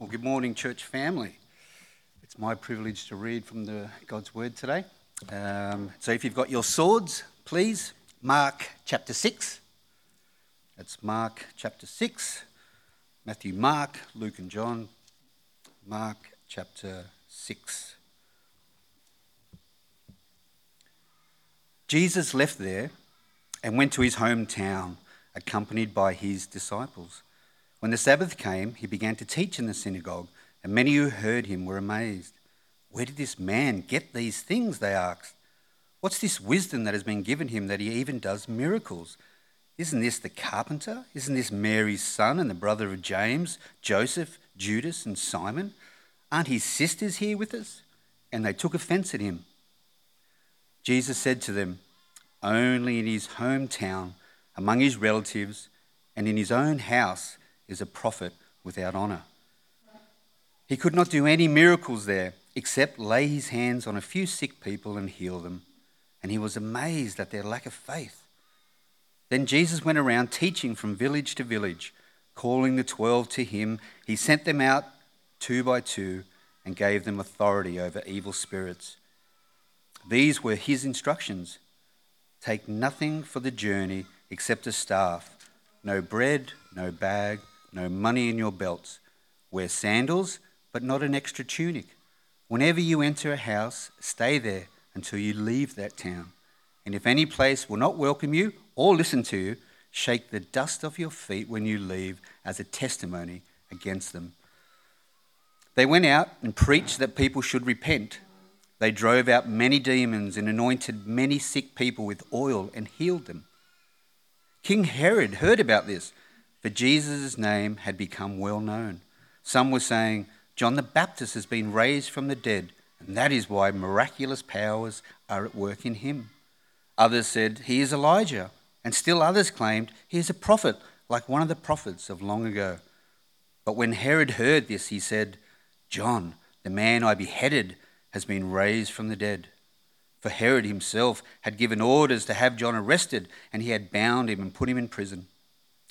Well, good morning, church family. It's my privilege to read from the God's Word today. Um, so, if you've got your swords, please, Mark chapter 6. That's Mark chapter 6. Matthew, Mark, Luke, and John. Mark chapter 6. Jesus left there and went to his hometown, accompanied by his disciples. When the Sabbath came, he began to teach in the synagogue, and many who heard him were amazed. Where did this man get these things? They asked. What's this wisdom that has been given him that he even does miracles? Isn't this the carpenter? Isn't this Mary's son and the brother of James, Joseph, Judas, and Simon? Aren't his sisters here with us? And they took offense at him. Jesus said to them, Only in his hometown, among his relatives, and in his own house is a prophet without honour. He could not do any miracles there except lay his hands on a few sick people and heal them. And he was amazed at their lack of faith. Then Jesus went around teaching from village to village, calling the twelve to him. He sent them out two by two and gave them authority over evil spirits. These were his instructions Take nothing for the journey except a staff, no bread, no bag no money in your belts. Wear sandals, but not an extra tunic. Whenever you enter a house, stay there until you leave that town. And if any place will not welcome you or listen to you, shake the dust off your feet when you leave as a testimony against them. They went out and preached that people should repent. They drove out many demons and anointed many sick people with oil and healed them. King Herod heard about this for Jesus' name had become well known. Some were saying, John the Baptist has been raised from the dead, and that is why miraculous powers are at work in him. Others said, He is Elijah, and still others claimed, He is a prophet, like one of the prophets of long ago. But when Herod heard this, he said, John, the man I beheaded, has been raised from the dead. For Herod himself had given orders to have John arrested, and he had bound him and put him in prison.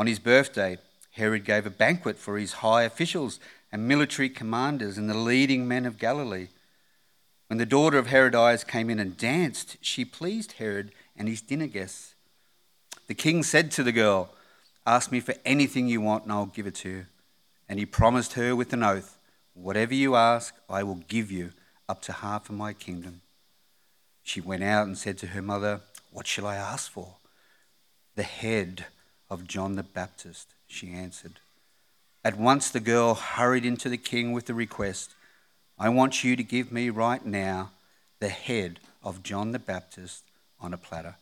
On his birthday, Herod gave a banquet for his high officials and military commanders and the leading men of Galilee. When the daughter of Herodias came in and danced, she pleased Herod and his dinner guests. The king said to the girl, Ask me for anything you want, and I'll give it to you. And he promised her with an oath, Whatever you ask, I will give you, up to half of my kingdom. She went out and said to her mother, What shall I ask for? The head of John the Baptist, she answered. At once the girl hurried into the king with the request I want you to give me right now the head of John the Baptist on a platter.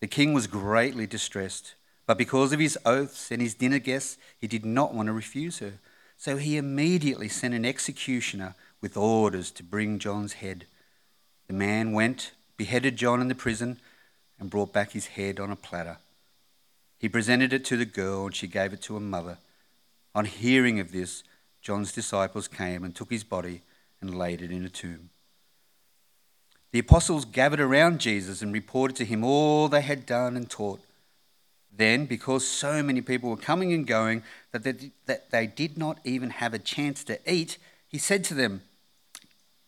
The king was greatly distressed, but because of his oaths and his dinner guests, he did not want to refuse her. So he immediately sent an executioner with orders to bring John's head. The man went, beheaded John in the prison, and brought back his head on a platter. He presented it to the girl, and she gave it to her mother. On hearing of this, John's disciples came and took his body and laid it in a tomb. The apostles gathered around Jesus and reported to him all they had done and taught. Then, because so many people were coming and going that they, that they did not even have a chance to eat, he said to them,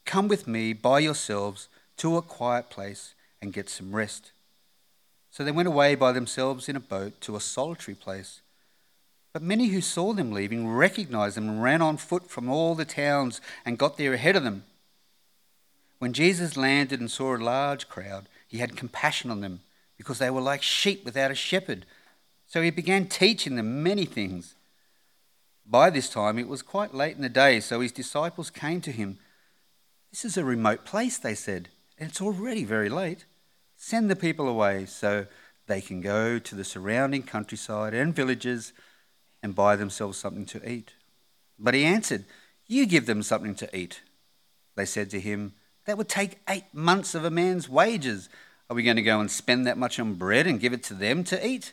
Come with me by yourselves to a quiet place and get some rest. So they went away by themselves in a boat to a solitary place. But many who saw them leaving recognized them and ran on foot from all the towns and got there ahead of them. When Jesus landed and saw a large crowd, he had compassion on them because they were like sheep without a shepherd. So he began teaching them many things. By this time it was quite late in the day, so his disciples came to him. This is a remote place, they said, and it's already very late. Send the people away so they can go to the surrounding countryside and villages and buy themselves something to eat. But he answered, You give them something to eat. They said to him, That would take eight months of a man's wages. Are we going to go and spend that much on bread and give it to them to eat?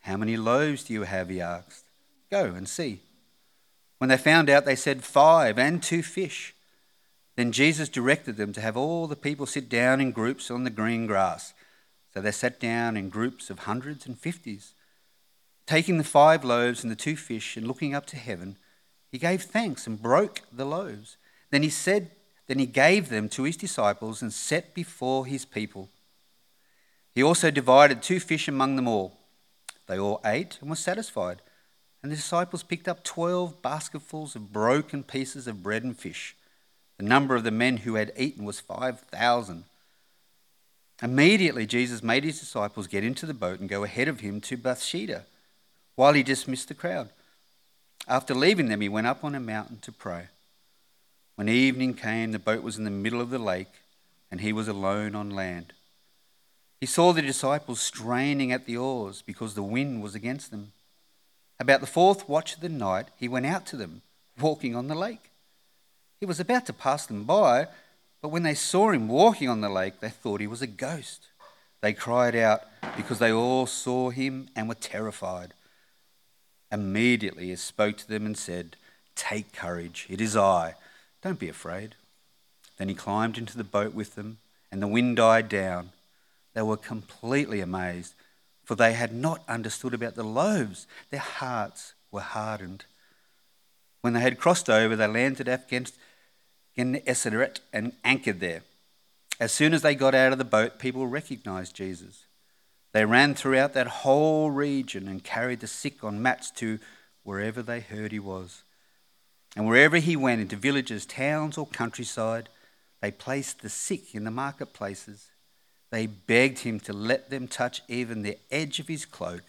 How many loaves do you have? He asked. Go and see. When they found out, they said, Five and two fish. Then Jesus directed them to have all the people sit down in groups on the green grass. So they sat down in groups of hundreds and fifties. Taking the five loaves and the two fish and looking up to heaven, he gave thanks and broke the loaves. Then he said, then he gave them to his disciples and set before his people. He also divided two fish among them all. They all ate and were satisfied. And the disciples picked up twelve basketfuls of broken pieces of bread and fish. The number of the men who had eaten was five thousand. Immediately, Jesus made his disciples get into the boat and go ahead of him to Bethsaida while he dismissed the crowd. After leaving them, he went up on a mountain to pray. When evening came, the boat was in the middle of the lake, and he was alone on land. He saw the disciples straining at the oars because the wind was against them. About the fourth watch of the night, he went out to them, walking on the lake. He was about to pass them by, but when they saw him walking on the lake, they thought he was a ghost. They cried out because they all saw him and were terrified. Immediately he spoke to them and said, Take courage, it is I don't be afraid. Then he climbed into the boat with them, and the wind died down. They were completely amazed, for they had not understood about the loaves. Their hearts were hardened. When they had crossed over, they landed against Gennesaret and anchored there. As soon as they got out of the boat, people recognized Jesus. They ran throughout that whole region and carried the sick on mats to wherever they heard he was. And wherever he went, into villages, towns, or countryside, they placed the sick in the marketplaces. They begged him to let them touch even the edge of his cloak,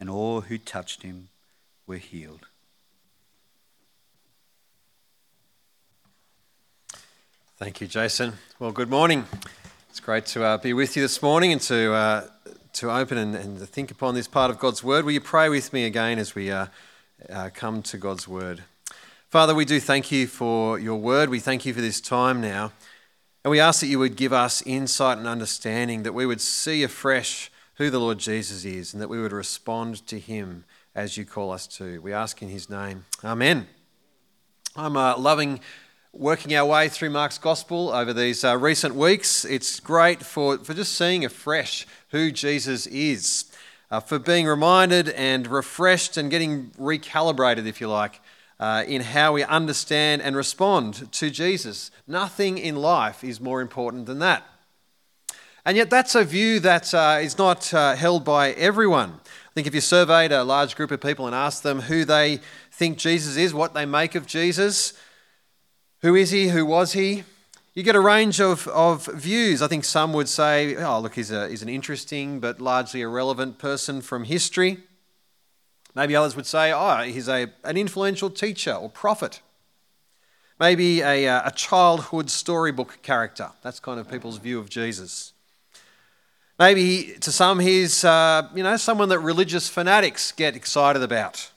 and all who touched him were healed. Thank you, Jason. Well, good morning. It's great to uh, be with you this morning and to, uh, to open and, and, think upon this part of God's Word. Will you pray with me again as we uh, uh come to God's Word? Father, we do thank you for your word. We thank you for this time now. And we ask that you would give us insight and understanding, that we would see afresh who the Lord Jesus is, and that we would respond to him as you call us to. We ask in his name. Amen. I'm uh, loving working our way through Mark's Gospel over these uh, recent weeks. It's great for, for just seeing afresh who Jesus is, uh, for being reminded and refreshed and getting recalibrated, if you like, uh, in how we understand and respond to Jesus. Nothing in life is more important than that. And yet, that's a view that uh, is not uh, held by everyone. I think if you surveyed a large group of people and asked them who they think Jesus is, what they make of Jesus, who is he, who was he, you get a range of, of views. I think some would say, oh, look, he's, a, he's an interesting but largely irrelevant person from history. Maybe others would say, oh, he's a, an influential teacher or prophet. Maybe a, a childhood storybook character. That's kind of people's view of Jesus. Maybe to some, he's uh, you know, someone that religious fanatics get excited about.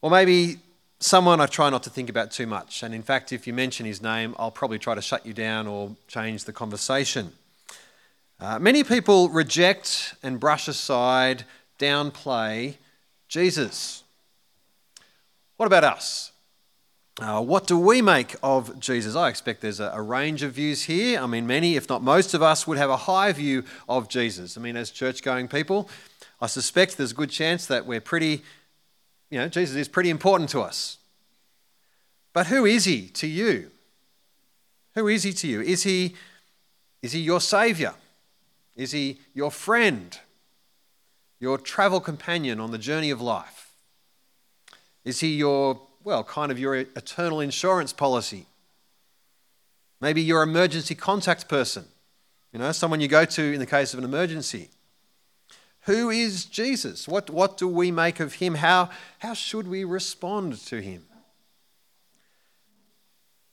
Or maybe someone I try not to think about too much. And in fact, if you mention his name, I'll probably try to shut you down or change the conversation. Uh, many people reject and brush aside, downplay Jesus. What about us? Uh, what do we make of Jesus? I expect there's a, a, range of views here. I mean, many, if not most of us, would have a high view of Jesus. I mean, as church going people, I suspect there's a good chance that we're pretty, you know, Jesus is pretty important to us. But who is he to you? Who is he to you? Is he, is he your savior? Is he your friend? your travel companion on the journey of life? Is he your, well, kind of your eternal insurance policy? Maybe your emergency contact person, you know, someone you go to in the case of an emergency. Who is Jesus? What, what do we make of him? How, how should we respond to him?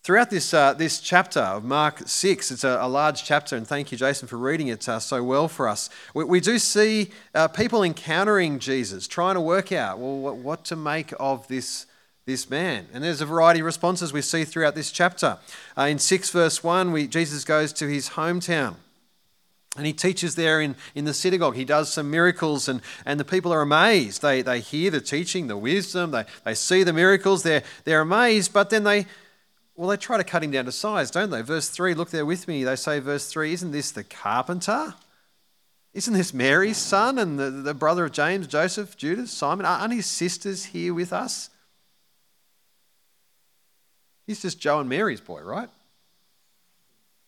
Throughout this, uh, this chapter of Mark 6, it's a, a, large chapter, and thank you, Jason, for reading it uh, so well for us. We, we do see uh, people encountering Jesus, trying to work out, well, what, what, to make of this, this man. And there's a variety of responses we see throughout this chapter. Uh, in 6 verse 1, we, Jesus goes to his hometown. And he teaches there in, in the synagogue. He does some miracles, and, and the people are amazed. They, they hear the teaching, the wisdom, they, they see the miracles, they're, they're amazed, but then they, well, they try to cut him down to size, don't they? Verse 3, look there with me. They say, verse 3, isn't this the carpenter? Isn't this Mary's son and the, the brother of James, Joseph, Judas, Simon? Aren't his sisters here with us? He's just Joe and Mary's boy, right?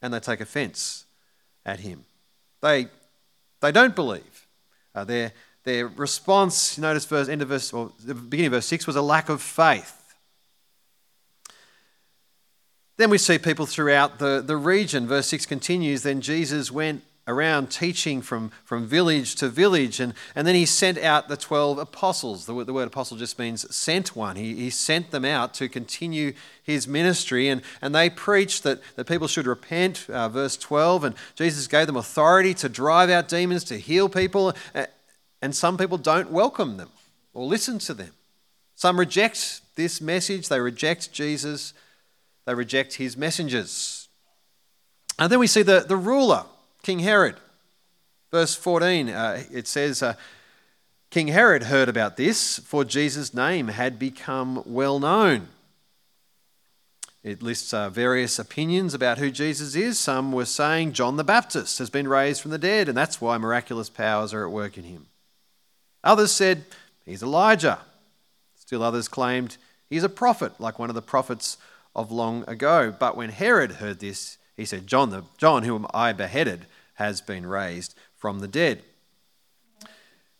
And they take offense at him. They, they don't believe. Uh, their, their response, notice verse, end of verse, or the beginning of verse 6 was a lack of faith. Then we see people throughout the, the region. Verse 6 continues Then Jesus went around teaching from, from village to village, and, and then he sent out the 12 apostles. The, the word apostle just means sent one. He, he sent them out to continue his ministry, and, and they preached that, that people should repent, uh, verse 12, and Jesus gave them authority to drive out demons, to heal people, and some people don't welcome them or listen to them. Some reject this message, they reject Jesus they reject his messengers. And then we see the, the ruler, King Herod. Verse 14, uh, it says, uh, King Herod heard about this, for Jesus' name had become well known. It lists uh, various opinions about who Jesus is. Some were saying John the Baptist has been raised from the dead, and that's why miraculous powers are at work in him. Others said he's Elijah. Still others claimed he's a prophet, like one of the prophets of long ago. But when Herod heard this, he said, John, the, John, whom I beheaded, has been raised from the dead.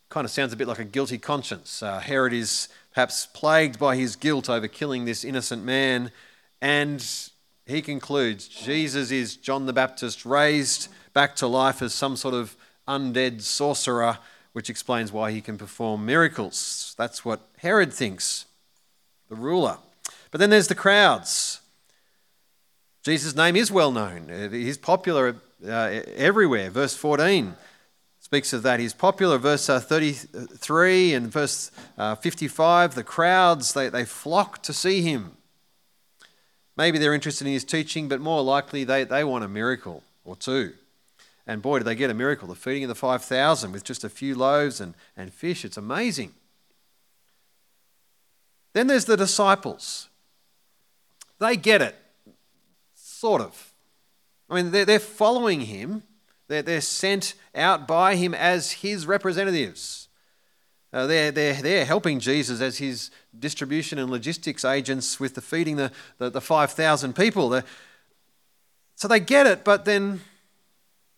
Kind of sounds a bit like a guilty conscience. Uh, Herod is perhaps plagued by his guilt over killing this innocent man, and he concludes Jesus is John the Baptist raised back to life as some sort of undead sorcerer, which explains why he can perform miracles. That's what Herod thinks, the ruler. But then there's the crowds. Jesus' name is well known, he's popular uh, everywhere. Verse 14 speaks of that. He's popular. Verse uh, 33 and verse uh, 55 the crowds, they, they flock to see him. Maybe they're interested in his teaching, but more likely they, they want a miracle or two. And boy, did they get a miracle the feeding of the 5,000 with just a few loaves and, and fish. It's amazing. Then there's the disciples. They get it, sort of. I mean, they're, they're following him, they're, they're sent out by him as his representatives. Uh, they're, they're, they're helping Jesus as his distribution and logistics agents with the feeding the, the, the 5,000 people. So they get it, but then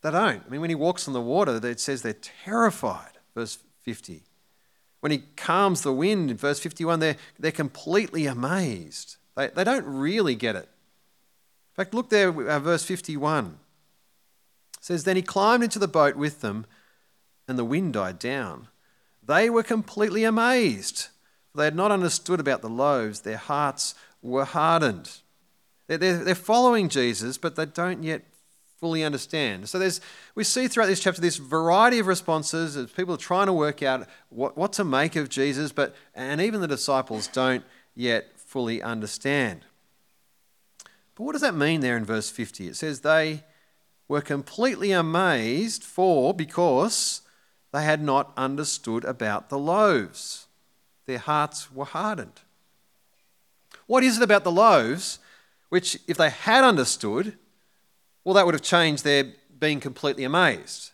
they don't. I mean, when he walks on the water, it says they're terrified, verse 50. When he calms the wind in verse 51, they're, they're completely amazed. They, they don't really get it. Fact, look there, uh, verse 51. It says, Then he climbed into the boat with them, and the wind died down. They were completely amazed. They had not understood about the loaves, their hearts were hardened. They're following Jesus, but they don't yet fully understand. So there's, we see throughout this chapter this variety of responses as people are trying to work out what, what to make of Jesus, but and even the disciples don't yet fully understand. But what does that mean there in verse 50? It says they were completely amazed for because they had not understood about the loaves. Their hearts were hardened. What is it about the loaves which, if they had understood, well, that would have changed their being completely amazed?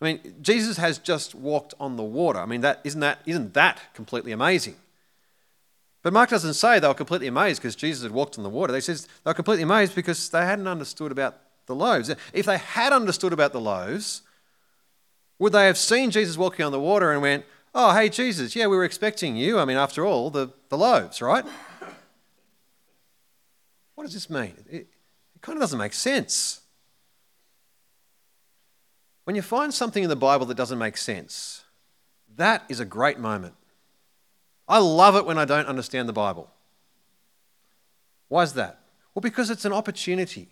I mean, Jesus has just walked on the water. I mean, that, isn't, that, isn't that completely amazing? But Mark doesn't say they were completely amazed because Jesus had walked on the water. They says they were completely amazed because they hadn't understood about the loaves. If they had understood about the loaves, would they have seen Jesus walking on the water and went, Oh, hey, Jesus, yeah, we were expecting you. I mean, after all, the, the loaves, right? What does this mean? It, it kind of doesn't make sense. When you find something in the Bible that doesn't make sense, that is a great moment. I love it when I don't understand the Bible. Why is that? Well, because it's an opportunity.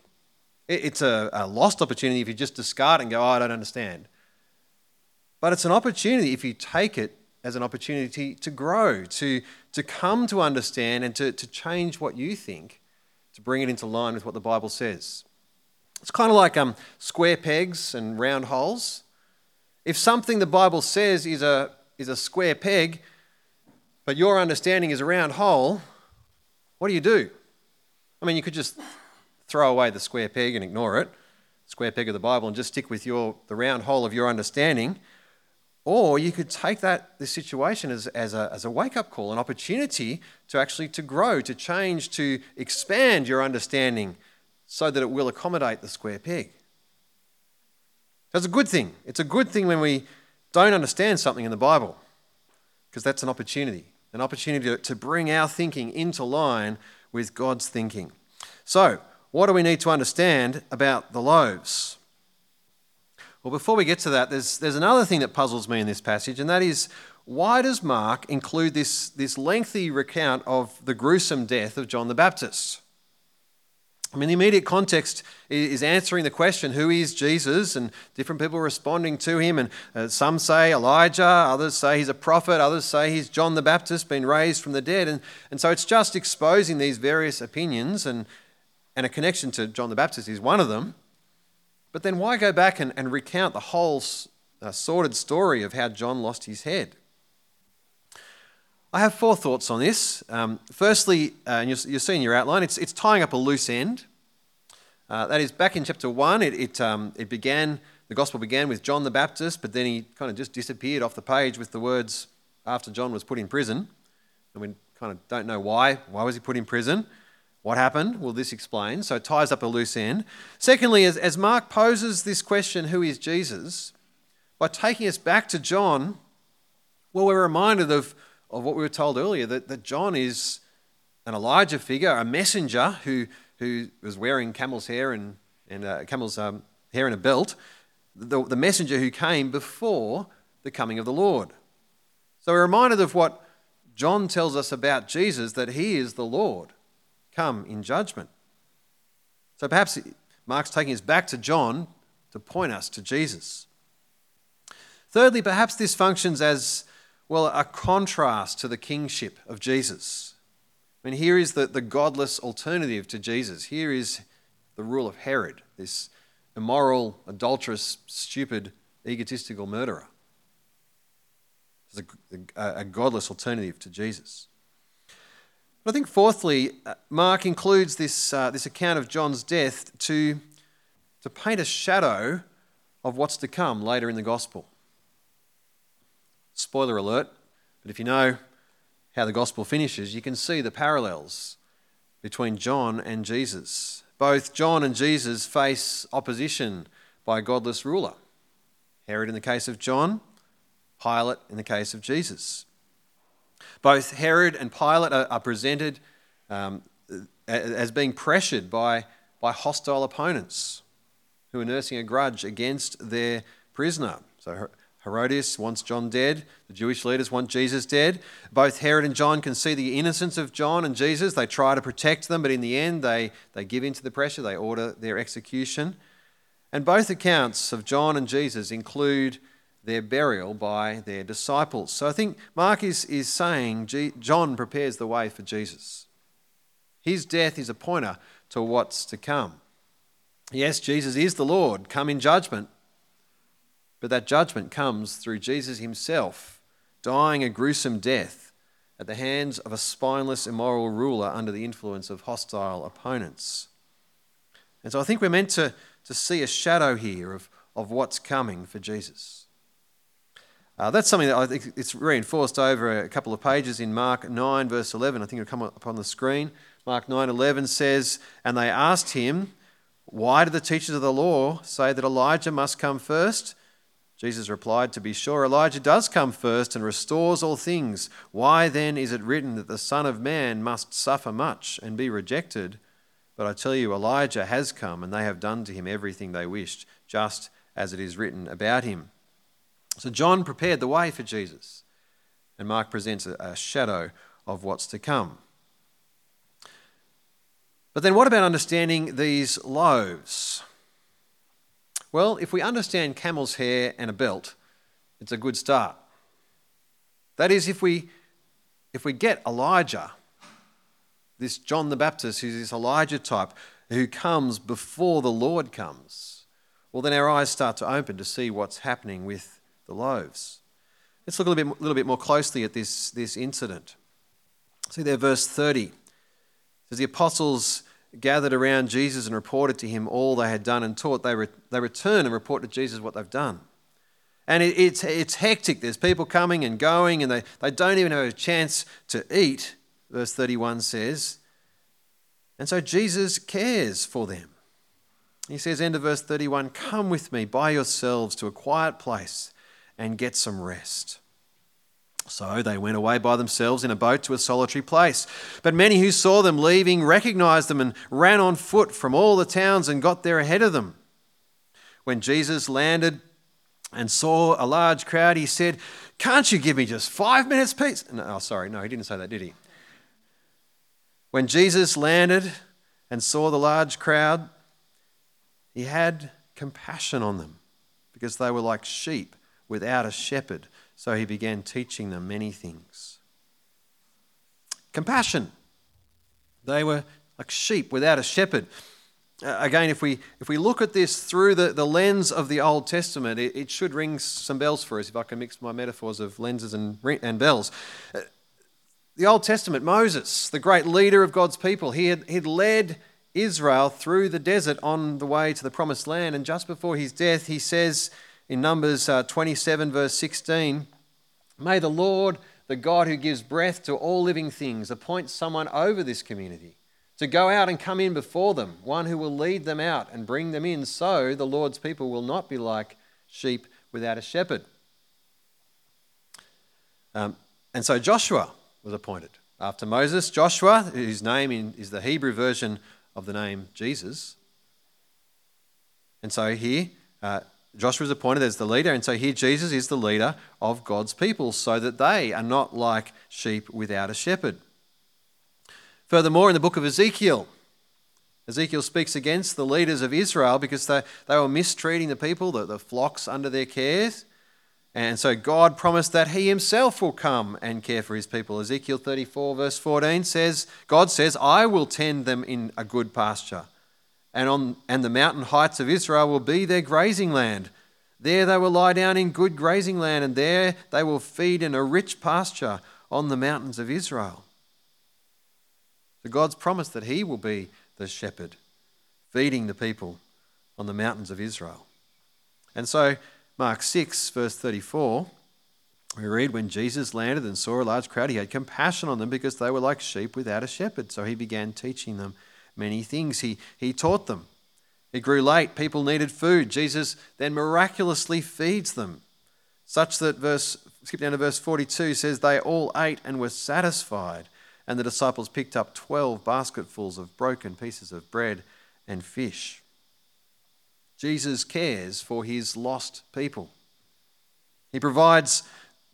It's a, a lost opportunity if you just discard it and go, oh, I don't understand. But it's an opportunity if you take it as an opportunity to grow, to, to come to understand and to, to change what you think, to bring it into line with what the Bible says. It's kind of like um, square pegs and round holes. If something the Bible says is a, is a square peg, but your understanding is a round hole, what do you do? I mean, you could just throw away the square peg and ignore it, square peg of the Bible, and just stick with your, the round hole of your understanding. Or you could take that this situation as, as a, as a wake-up call, an opportunity to actually to grow, to change, to expand your understanding so that it will accommodate the square peg. That's a good thing. It's a good thing when we don't understand something in the Bible, because that's an opportunity, an opportunity to bring our thinking into line with God's thinking. So, what do we need to understand about the loaves? Well, before we get to that, there's, there's another thing that puzzles me in this passage, and that is why does Mark include this, this lengthy recount of the gruesome death of John the Baptist? I mean, the immediate context is answering the question, who is Jesus? And different people responding to him. And uh, some say Elijah, others say he's a prophet, others say he's John the Baptist, been raised from the dead. And, and so it's just exposing these various opinions, and, and a connection to John the Baptist is one of them. But then why go back and, and recount the whole uh, sordid story of how John lost his head? I have four thoughts on this. Um, firstly, uh, and you'll, you'll, see in your outline, it's, it's tying up a loose end. Uh, that is, back in chapter 1, it, it, um, it began, the gospel began with John the Baptist, but then he kind of just disappeared off the page with the words, after John was put in prison. And we kind of don't know why. Why was he put in prison? What happened? Well, this explains. So it ties up a loose end. Secondly, as, as Mark poses this question, who is Jesus? By taking us back to John, well, we're reminded of of what we were told earlier that, that John is an Elijah figure, a messenger who, who was wearing camel's hair and, and uh, camel's um, hair and a belt, the, the messenger who came before the coming of the Lord. So we're reminded of what John tells us about Jesus that he is the Lord come in judgment. So perhaps Mark's taking us back to John to point us to Jesus. Thirdly, perhaps this functions as well, a contrast to the kingship of Jesus. I mean, here is the, the godless alternative to Jesus. Here is the rule of Herod, this immoral, adulterous, stupid, egotistical murderer. It's a, a, a godless alternative to Jesus. But I think, fourthly, uh, Mark includes this, uh, this account of John's death to, to paint a shadow of what's to come later in the gospel. Spoiler alert, but if you know how the gospel finishes, you can see the parallels between John and Jesus. Both John and Jesus face opposition by a godless ruler. Herod in the case of John, Pilate in the case of Jesus. Both Herod and Pilate are, presented um, as being pressured by, by hostile opponents who are nursing a grudge against their prisoner. So Herodias wants John dead. The Jewish leaders want Jesus dead. Both Herod and John can see the innocence of John and Jesus. They try to protect them, but in the end, they, they give in to the pressure. They order their execution. And both accounts of John and Jesus include their burial by their disciples. So I think Mark is, is saying John prepares the way for Jesus. His death is a pointer to what's to come. Yes, Jesus is the Lord, come in judgment, but that judgment comes through Jesus himself dying a gruesome death at the hands of a spineless, immoral ruler under the influence of hostile opponents. And so I think we're meant to, to see a shadow here of, of what's coming for Jesus. Uh, that's something that I think it's reinforced over a couple of pages in Mark 9, verse 11. I think it'll come up on the screen. Mark 9, 11 says, And they asked him, Why do the teachers of the law say that Elijah must come first? Jesus replied, To be sure, Elijah does come first and restores all things. Why then is it written that the Son of Man must suffer much and be rejected? But I tell you, Elijah has come, and they have done to him everything they wished, just as it is written about him. So John prepared the way for Jesus, and Mark presents a shadow of what's to come. But then, what about understanding these loaves? Well, if we understand camel's hair and a belt, it's a good start. That is, if we, if we get Elijah, this John the Baptist, who's this Elijah type, who comes before the Lord comes, well, then our eyes start to open to see what's happening with the loaves. Let's look a little bit, little bit more closely at this, this incident. See there, verse 30. It says, The apostles gathered around Jesus and reported to him all they had done and taught. They, re- they return and report to Jesus what they've done. And it, it's, it's hectic. There's people coming and going, and they, they don't even have a chance to eat, verse 31 says. And so Jesus cares for them. He says, end of verse 31 Come with me by yourselves to a quiet place and get some rest. So they went away by themselves in a boat to a solitary place. But many who saw them leaving recognized them and ran on foot from all the towns and got there ahead of them. When Jesus landed and saw a large crowd, he said, Can't you give me just five minutes, peace? No, oh, sorry, no, he didn't say that, did he? When Jesus landed and saw the large crowd, he had compassion on them because they were like sheep without a shepherd. So he began teaching them many things. Compassion. They were like sheep without a shepherd. Uh, again, if we, if we look at this through the, the lens of the Old Testament, it, it should ring some bells for us if I can mix my metaphors of lenses and, and bells. Uh, the Old Testament, Moses, the great leader of God's people, he had he'd led Israel through the desert on the way to the promised land. And just before his death, he says in Numbers uh, 27, verse 16, May the Lord, the God who gives breath to all living things, appoint someone over this community to go out and come in before them, one who will lead them out and bring them in, so the Lord's people will not be like sheep without a shepherd. Um, and so Joshua was appointed. After Moses, Joshua, whose name in, is the Hebrew version of the name Jesus. And so here, uh, Joshua is appointed as the leader, and so here Jesus is the leader of God's people so that they are not like sheep without a shepherd. Furthermore, in the book of Ezekiel, Ezekiel speaks against the leaders of Israel because they, they were mistreating the people, the, the flocks under their cares. And so God promised that He Himself will come and care for His people. Ezekiel 34, verse 14 says, God says, I will tend them in a good pasture, and, on, and the mountain heights of Israel will be their grazing land. There they will lie down in good grazing land, and there they will feed in a rich pasture on the mountains of Israel. So God's promised that He will be the shepherd, feeding the people on the mountains of Israel. And so, Mark 6, verse 34, we read, When Jesus landed and saw a large crowd, he had compassion on them because they were like sheep without a shepherd. So he began teaching them many things. He, he taught them. It grew late, people needed food. Jesus then miraculously feeds them, such that verse, skip down to verse 42, says, They all ate and were satisfied and the disciples picked up 12 basketfuls of broken pieces of bread and fish. Jesus cares for his lost people. He provides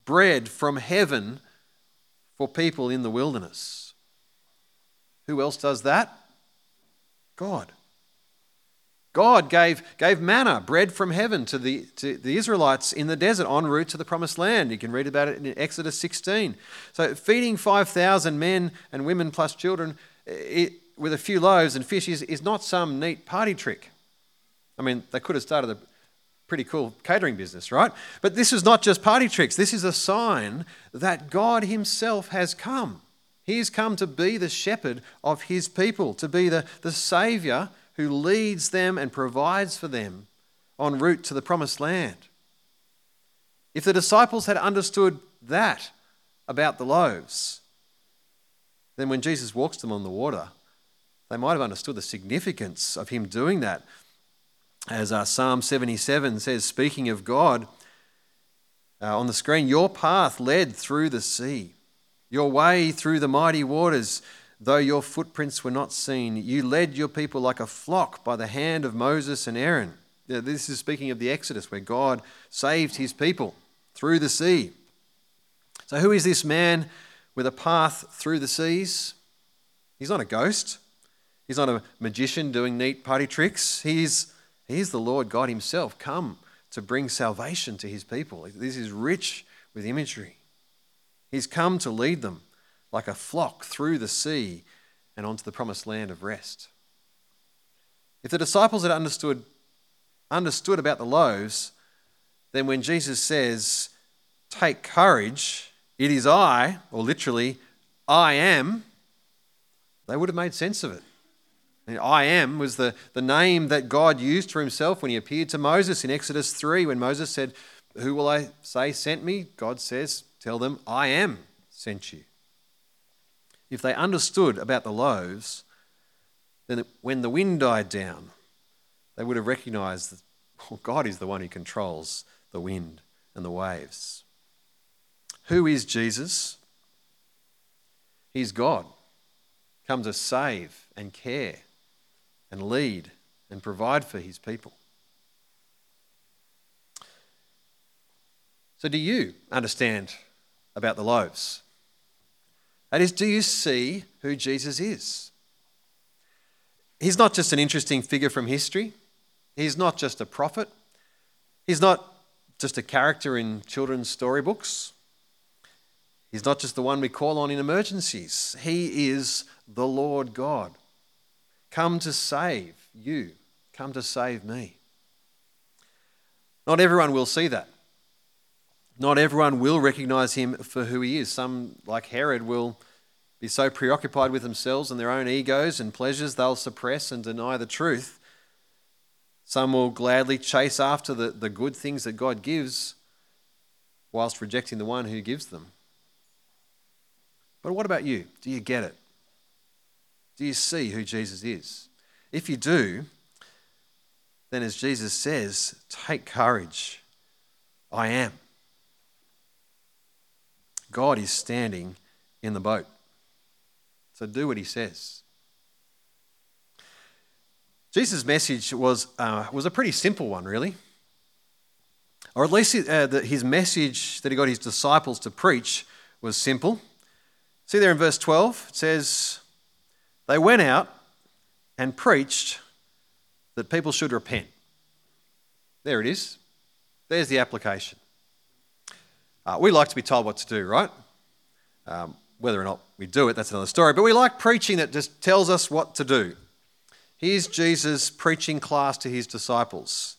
bread from heaven for people in the wilderness. Who else does that? God. God gave, gave manna, bread from heaven, to the, to the Israelites in the desert en route to the promised land. You can read about it in Exodus 16. So, feeding 5,000 men and women plus children eh, it, with a few loaves and fish is, is not some neat party trick. I mean, they could have started a pretty cool catering business, right? But this is not just party tricks. This is a sign that God Himself has come. He has come to be the shepherd of His people, to be the, the Savior who leads them and provides for them en route to the promised land. If the disciples had understood that about the loaves, then when Jesus walks them on the water, they might have understood the significance of him doing that. As uh, Psalm 77 says, speaking of God, uh, on the screen, your path led through the sea, your way through the mighty waters. Though your footprints were not seen, you led your people like a flock by the hand of Moses and Aaron. This is speaking of the Exodus, where God saved his people through the sea. So, who is this man with a path through the seas? He's not a ghost. He's not a magician doing neat party tricks. He's, he's the Lord God Himself, come to bring salvation to His people. This is rich with imagery. He's come to lead them like a flock through the sea and onto the promised land of rest. If the disciples had understood, understood about the loaves, then when Jesus says, Take courage, it is I, or literally, I am, they would have made sense of it. And I am was the, the name that God used for himself when he appeared to Moses in Exodus 3 when Moses said, Who will I say sent me? God says, Tell them, I am sent you. If they understood about the loaves, then when the wind died down, they would have recognized that well, God is the one who controls the wind and the waves. Who is Jesus? He's God, come to save and care and lead and provide for his people. So, do you understand about the loaves? That is, do you see who Jesus is? He's not just an interesting figure from history, he's not just a prophet, he's not just a character in children's storybooks. He's not just the one we call on in emergencies. He is the Lord God. Come to save you, come to save me. Not everyone will see that. Not everyone will recognize him for who he is. Some, like Herod, will be so preoccupied with themselves and their own egos and pleasures, they'll suppress and deny the truth. Some will gladly chase after the, the good things that God gives whilst rejecting the one who gives them. But what about you? Do you get it? Do you see who Jesus is? If you do, then as Jesus says, take courage. I am. God is standing in the boat. So do what he says. Jesus' message was, uh, was a pretty simple one, really. Or at least uh, the, his message that he got his disciples to preach was simple. See there in verse 12, it says, They went out and preached that people should repent. There it is. There's the application. Uh, we like to be told what to do, right? Um, whether or not we do it, that's another story. But we like preaching that just tells us what to do. Here's Jesus preaching class to his disciples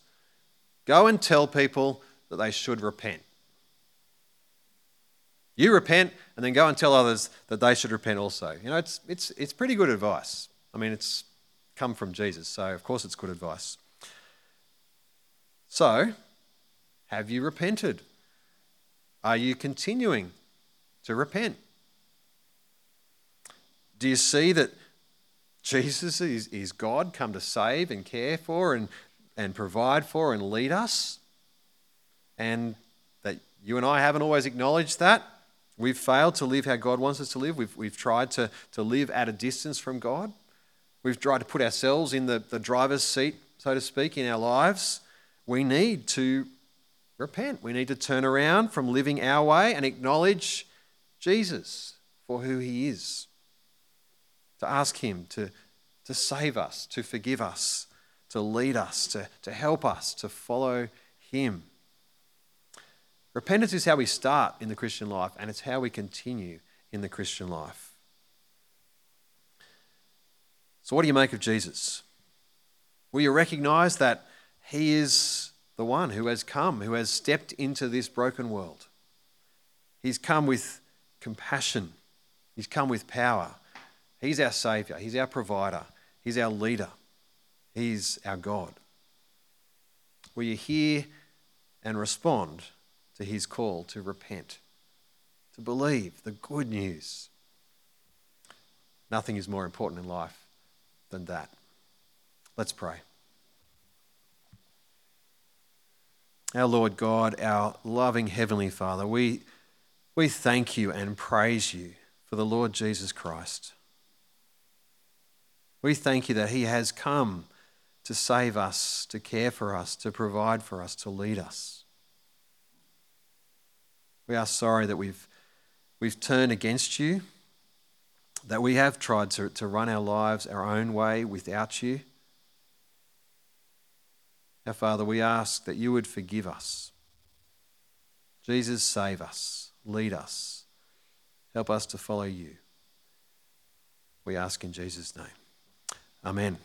Go and tell people that they should repent. You repent, and then go and tell others that they should repent also. You know, it's, it's, it's pretty good advice. I mean, it's come from Jesus, so of course it's good advice. So, have you repented? Are you continuing to repent? Do you see that Jesus is, is God come to save and care for and, and provide for and lead us? And that you and I haven't always acknowledged that. We've failed to live how God wants us to live. We've, we've tried to, to live at a distance from God. We've tried to put ourselves in the, the driver's seat, so to speak, in our lives. We need to repent. We need to turn around from living our way and acknowledge Jesus for who he is. To ask him to, to save us, to forgive us, to lead us, to, to help us, to follow him. Repentance is how we start in the Christian life, and it's how we continue in the Christian life. So, what do you make of Jesus? Will you recognize that he is the one who has come, who has stepped into this broken world? He's come with compassion, he's come with power. He's our Saviour, he's our provider, he's our leader, he's our God. Will you hear and respond to his call to repent, to believe the good news? Nothing is more important in life than that. Let's pray. Our Lord God, our loving Heavenly Father, we, we thank you and praise you for the Lord Jesus Christ. We thank you that He has come to save us, to care for us, to provide for us, to lead us. We are sorry that we've, we've turned against you that we have tried to, to run our lives our own way without you. Our Father, we ask that you would forgive us. Jesus, save us, lead us, help us to follow you. We ask in Jesus' name. Amen.